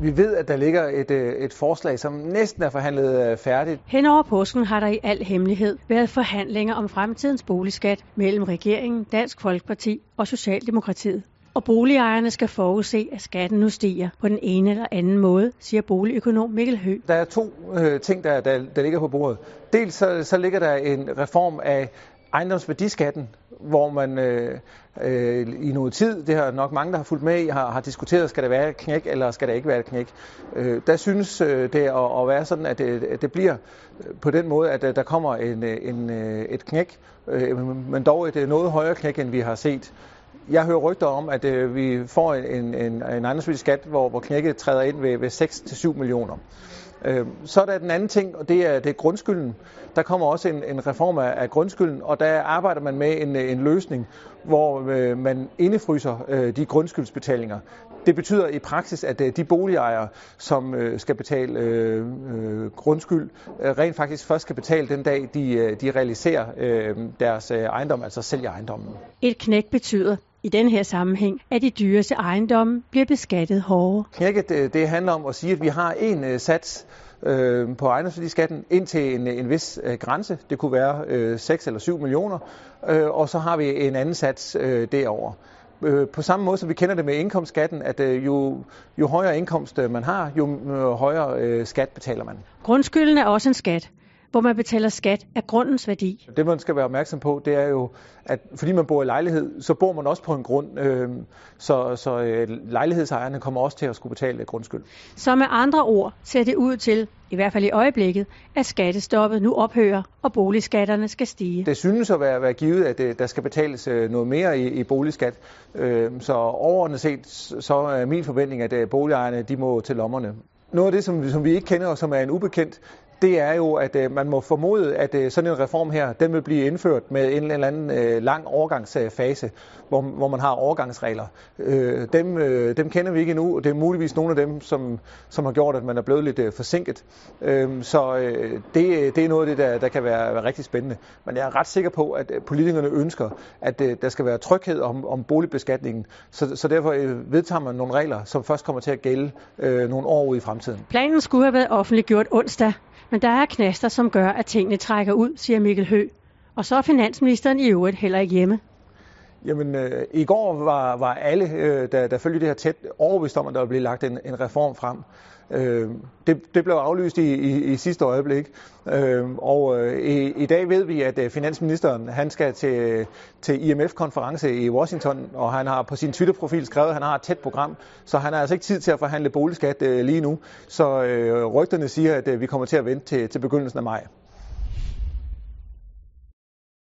Vi ved, at der ligger et, øh, et forslag, som næsten er forhandlet øh, færdigt. Hen over påsken har der i al hemmelighed været forhandlinger om fremtidens boligskat mellem regeringen, Dansk Folkeparti og Socialdemokratiet. Og boligejerne skal forudse, at skatten nu stiger på den ene eller anden måde, siger boligøkonom Mikkel Hø. Der er to øh, ting, der, der, der ligger på bordet. Dels så, så ligger der en reform af ejendomsværdiskatten, hvor man øh, øh, i noget tid, det har nok mange, der har fulgt med i, har, har diskuteret, skal der være et knæk, eller skal der ikke være et knæk. Øh, der synes øh, det at, at være sådan, at det, at det bliver øh, på den måde, at øh, der kommer en, øh, en, et knæk, øh, men dog et noget højere knæk, end vi har set. Jeg hører rygter om, at øh, vi får en, en, en ejendomsværdiskat, hvor, hvor knækket træder ind ved, ved 6-7 millioner. Øh, så er der den anden ting, og det er, det er grundskylden. Der kommer også en, en reform af, af grundskylden, og der arbejder man med en, en løsning, hvor øh, man indefryser øh, de grundskyldsbetalinger. Det betyder i praksis, at øh, de boligejere, som øh, skal betale øh, øh, grundskyld, øh, rent faktisk først skal betale den dag, de, øh, de realiserer øh, deres øh, ejendom, altså sælger ejendommen. Et knæk betyder, i den her sammenhæng, at de dyreste ejendomme bliver beskattet hårdere. Knækket det, handler om at sige, at vi har en uh, sats øh, på ejendomsværdiskatten indtil en, en vis øh, grænse. Det kunne være øh, 6 eller 7 millioner. Øh, og så har vi en anden sats øh, derover. Øh, på samme måde som vi kender det med indkomstskatten, at øh, jo, jo højere indkomst øh, man har, jo øh, højere øh, skat betaler man. Grundskylden er også en skat hvor man betaler skat af grundens værdi. Det man skal være opmærksom på, det er jo, at fordi man bor i lejlighed, så bor man også på en grund, øh, så, så øh, lejlighedsejerne kommer også til at skulle betale grundskyld. Så med andre ord ser det ud til, i hvert fald i øjeblikket, at skattestoppet nu ophører, og boligskatterne skal stige. Det synes at være, være givet, at det, der skal betales øh, noget mere i, i boligskat. Øh, så overordnet set, så er min forventning, at øh, boligejerne de må til lommerne. Noget af det, som, som vi ikke kender, og som er en ubekendt, det er jo, at øh, man må formode, at øh, sådan en reform her, den vil blive indført med en eller anden øh, lang overgangsfase, hvor, hvor man har overgangsregler. Øh, dem, øh, dem kender vi ikke endnu, og det er muligvis nogle af dem, som, som har gjort, at man er blevet lidt øh, forsinket. Øh, så øh, det, øh, det er noget af det, der, der kan være, være rigtig spændende. Men jeg er ret sikker på, at øh, politikerne ønsker, at øh, der skal være tryghed om, om boligbeskatningen. Så, så derfor øh, vedtager man nogle regler, som først kommer til at gælde øh, nogle år ud i fremtiden. Planen skulle have været offentliggjort onsdag. Men der er knaster, som gør, at tingene trækker ud, siger Mikkel Hø. Og så er finansministeren i øvrigt heller ikke hjemme. Jamen, øh, i går var, var alle, øh, der, der følger det her tæt, overbevist om, at der blev lagt en, en reform frem. Øh, det, det blev aflyst i, i, i sidste øjeblik, øh, og øh, i, i dag ved vi, at øh, finansministeren han skal til, til IMF-konference i Washington, og han har på sin Twitter-profil skrevet, at han har et tæt program, så han har altså ikke tid til at forhandle boligskat øh, lige nu. Så øh, rygterne siger, at øh, vi kommer til at vente til, til begyndelsen af maj.